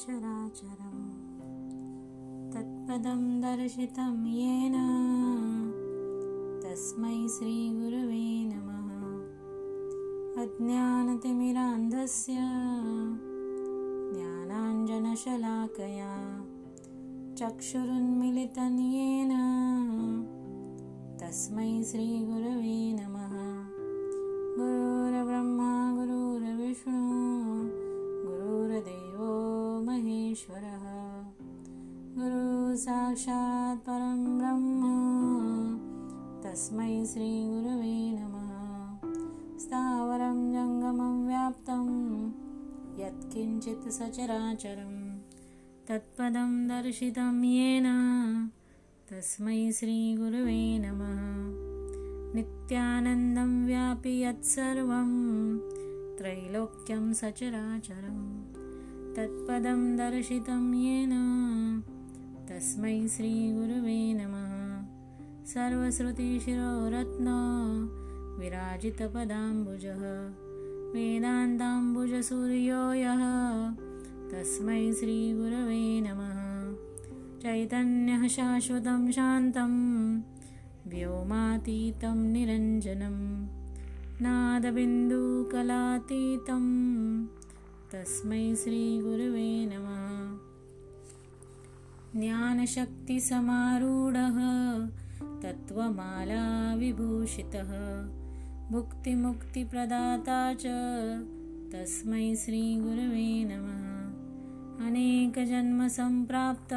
चराचरम् तत्पदं दर्शितं येन। तस्मै श्रीगुरवे नमः। अज्ञानतिमिरान्धस्य। ज्ञानाञ्जनशलाकया। चक्षुरुन्मिलितं येन तस्मै श्रीगुरवे नमः। गुरु गुरुसाक्षात् परं ब्रह्म। तस्मै श्रीगुरवे नमः। स्थावरं जङ्गमं व्याप्तं यत्किञ्चित् सचराचरं। तत्पदं दर्शितं येन। तस्मै श्रीगुरवे नमः। नित्यानन्दं व्यापि यत्सर्वं त्रैलोक्यं सचराचरं। तत्पदं दर्शितं येन तस्मै श्रीगुरवे नमः। सर्वश्रुतिशिरोरत्न विराजितपदाम्बुजः। वेदान्ताम्बुजसूर्यो यः तस्मै श्रीगुरवे नमः। चैतन्यः शाश्वतं शान्तं व्योमातीतं निरञ्जनं। नादबिन्दुकलातीतं। तस्मै श्रीगुरवे नमः ज्ञानशक्तिसमारूढः तत्त्वमालाविभूषितः भुक्तिमुक्तिप्रदाता च तस्मै श्रीगुरवे नमः। अनेकजन्मसम्प्राप्त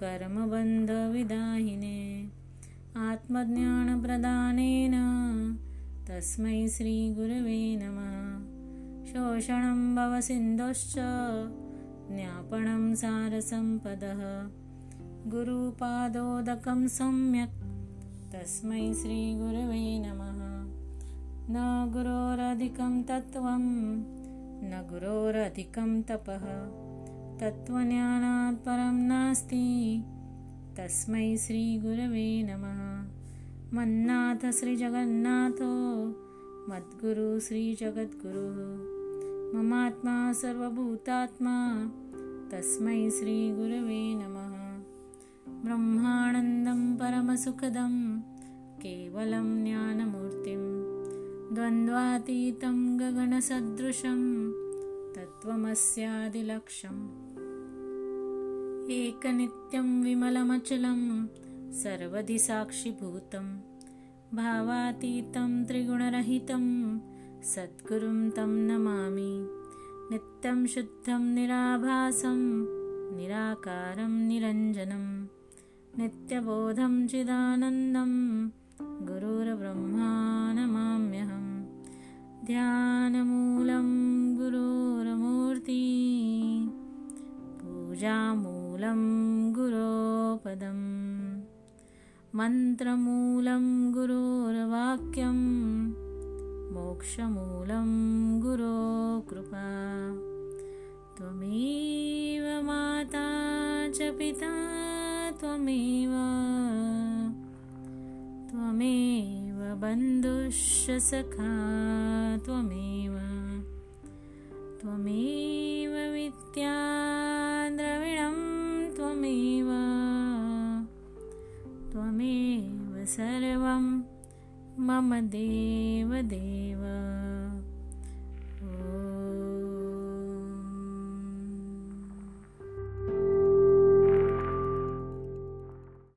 कर्मबन्धविदाहिने आत्मज्ञानप्रदानेन तस्मै श्रीगुरवे नमः। शोषणं भवसिन्धुश्च ज्ञापनं सारसम्पदः। गुरुपादोदकं सम्यक्। तस्मै श्रीगुरवे नमः। न गुरोरधिकं तत्त्वं न गुरोरधिकं तपः। तत्त्वज्ञानात् परं नास्ति। तस्मै श्रीगुरवे नमः। मन्नाथ श्रीजगन्नाथो। मद्गुरु श्रीजगद्गुरुः ममात्मा सर्वभूतात्मा तस्मै श्रीगुरवे नमः। ब्रह्मानन्दं परमसुखदं केवलं ज्ञानमूर्तिं। द्वन्द्वातीतं गगनसदृशं तत्त्वमस्यादिलक्ष्यम् एकनित्यं विमलमचलं सर्वधि साक्षिभूतं भावातीतं त्रिगुणरहितं सद्गुरुं तं नमामि। नित्यं शुद्धं निराभासं निराकारं निरञ्जनम् नित्यबोधं चिदानन्दं गुरुर्ब्रह्मा नमाम्यहं। ध्यानमूलं गुरोरमूर्ति पूजामूलं गुरोपदं। मन्त्रमूलं गुरोर्वाक्यं मोक्षमूलं गुरोकृपा त्वमेव माता च पिता त्वमेव। त्वमेव बन्धुश्च सखा त्वमेव। त्वमेव विद्या द्रविणं त्वमेव। त्वमेव सर्वं मम देवदेव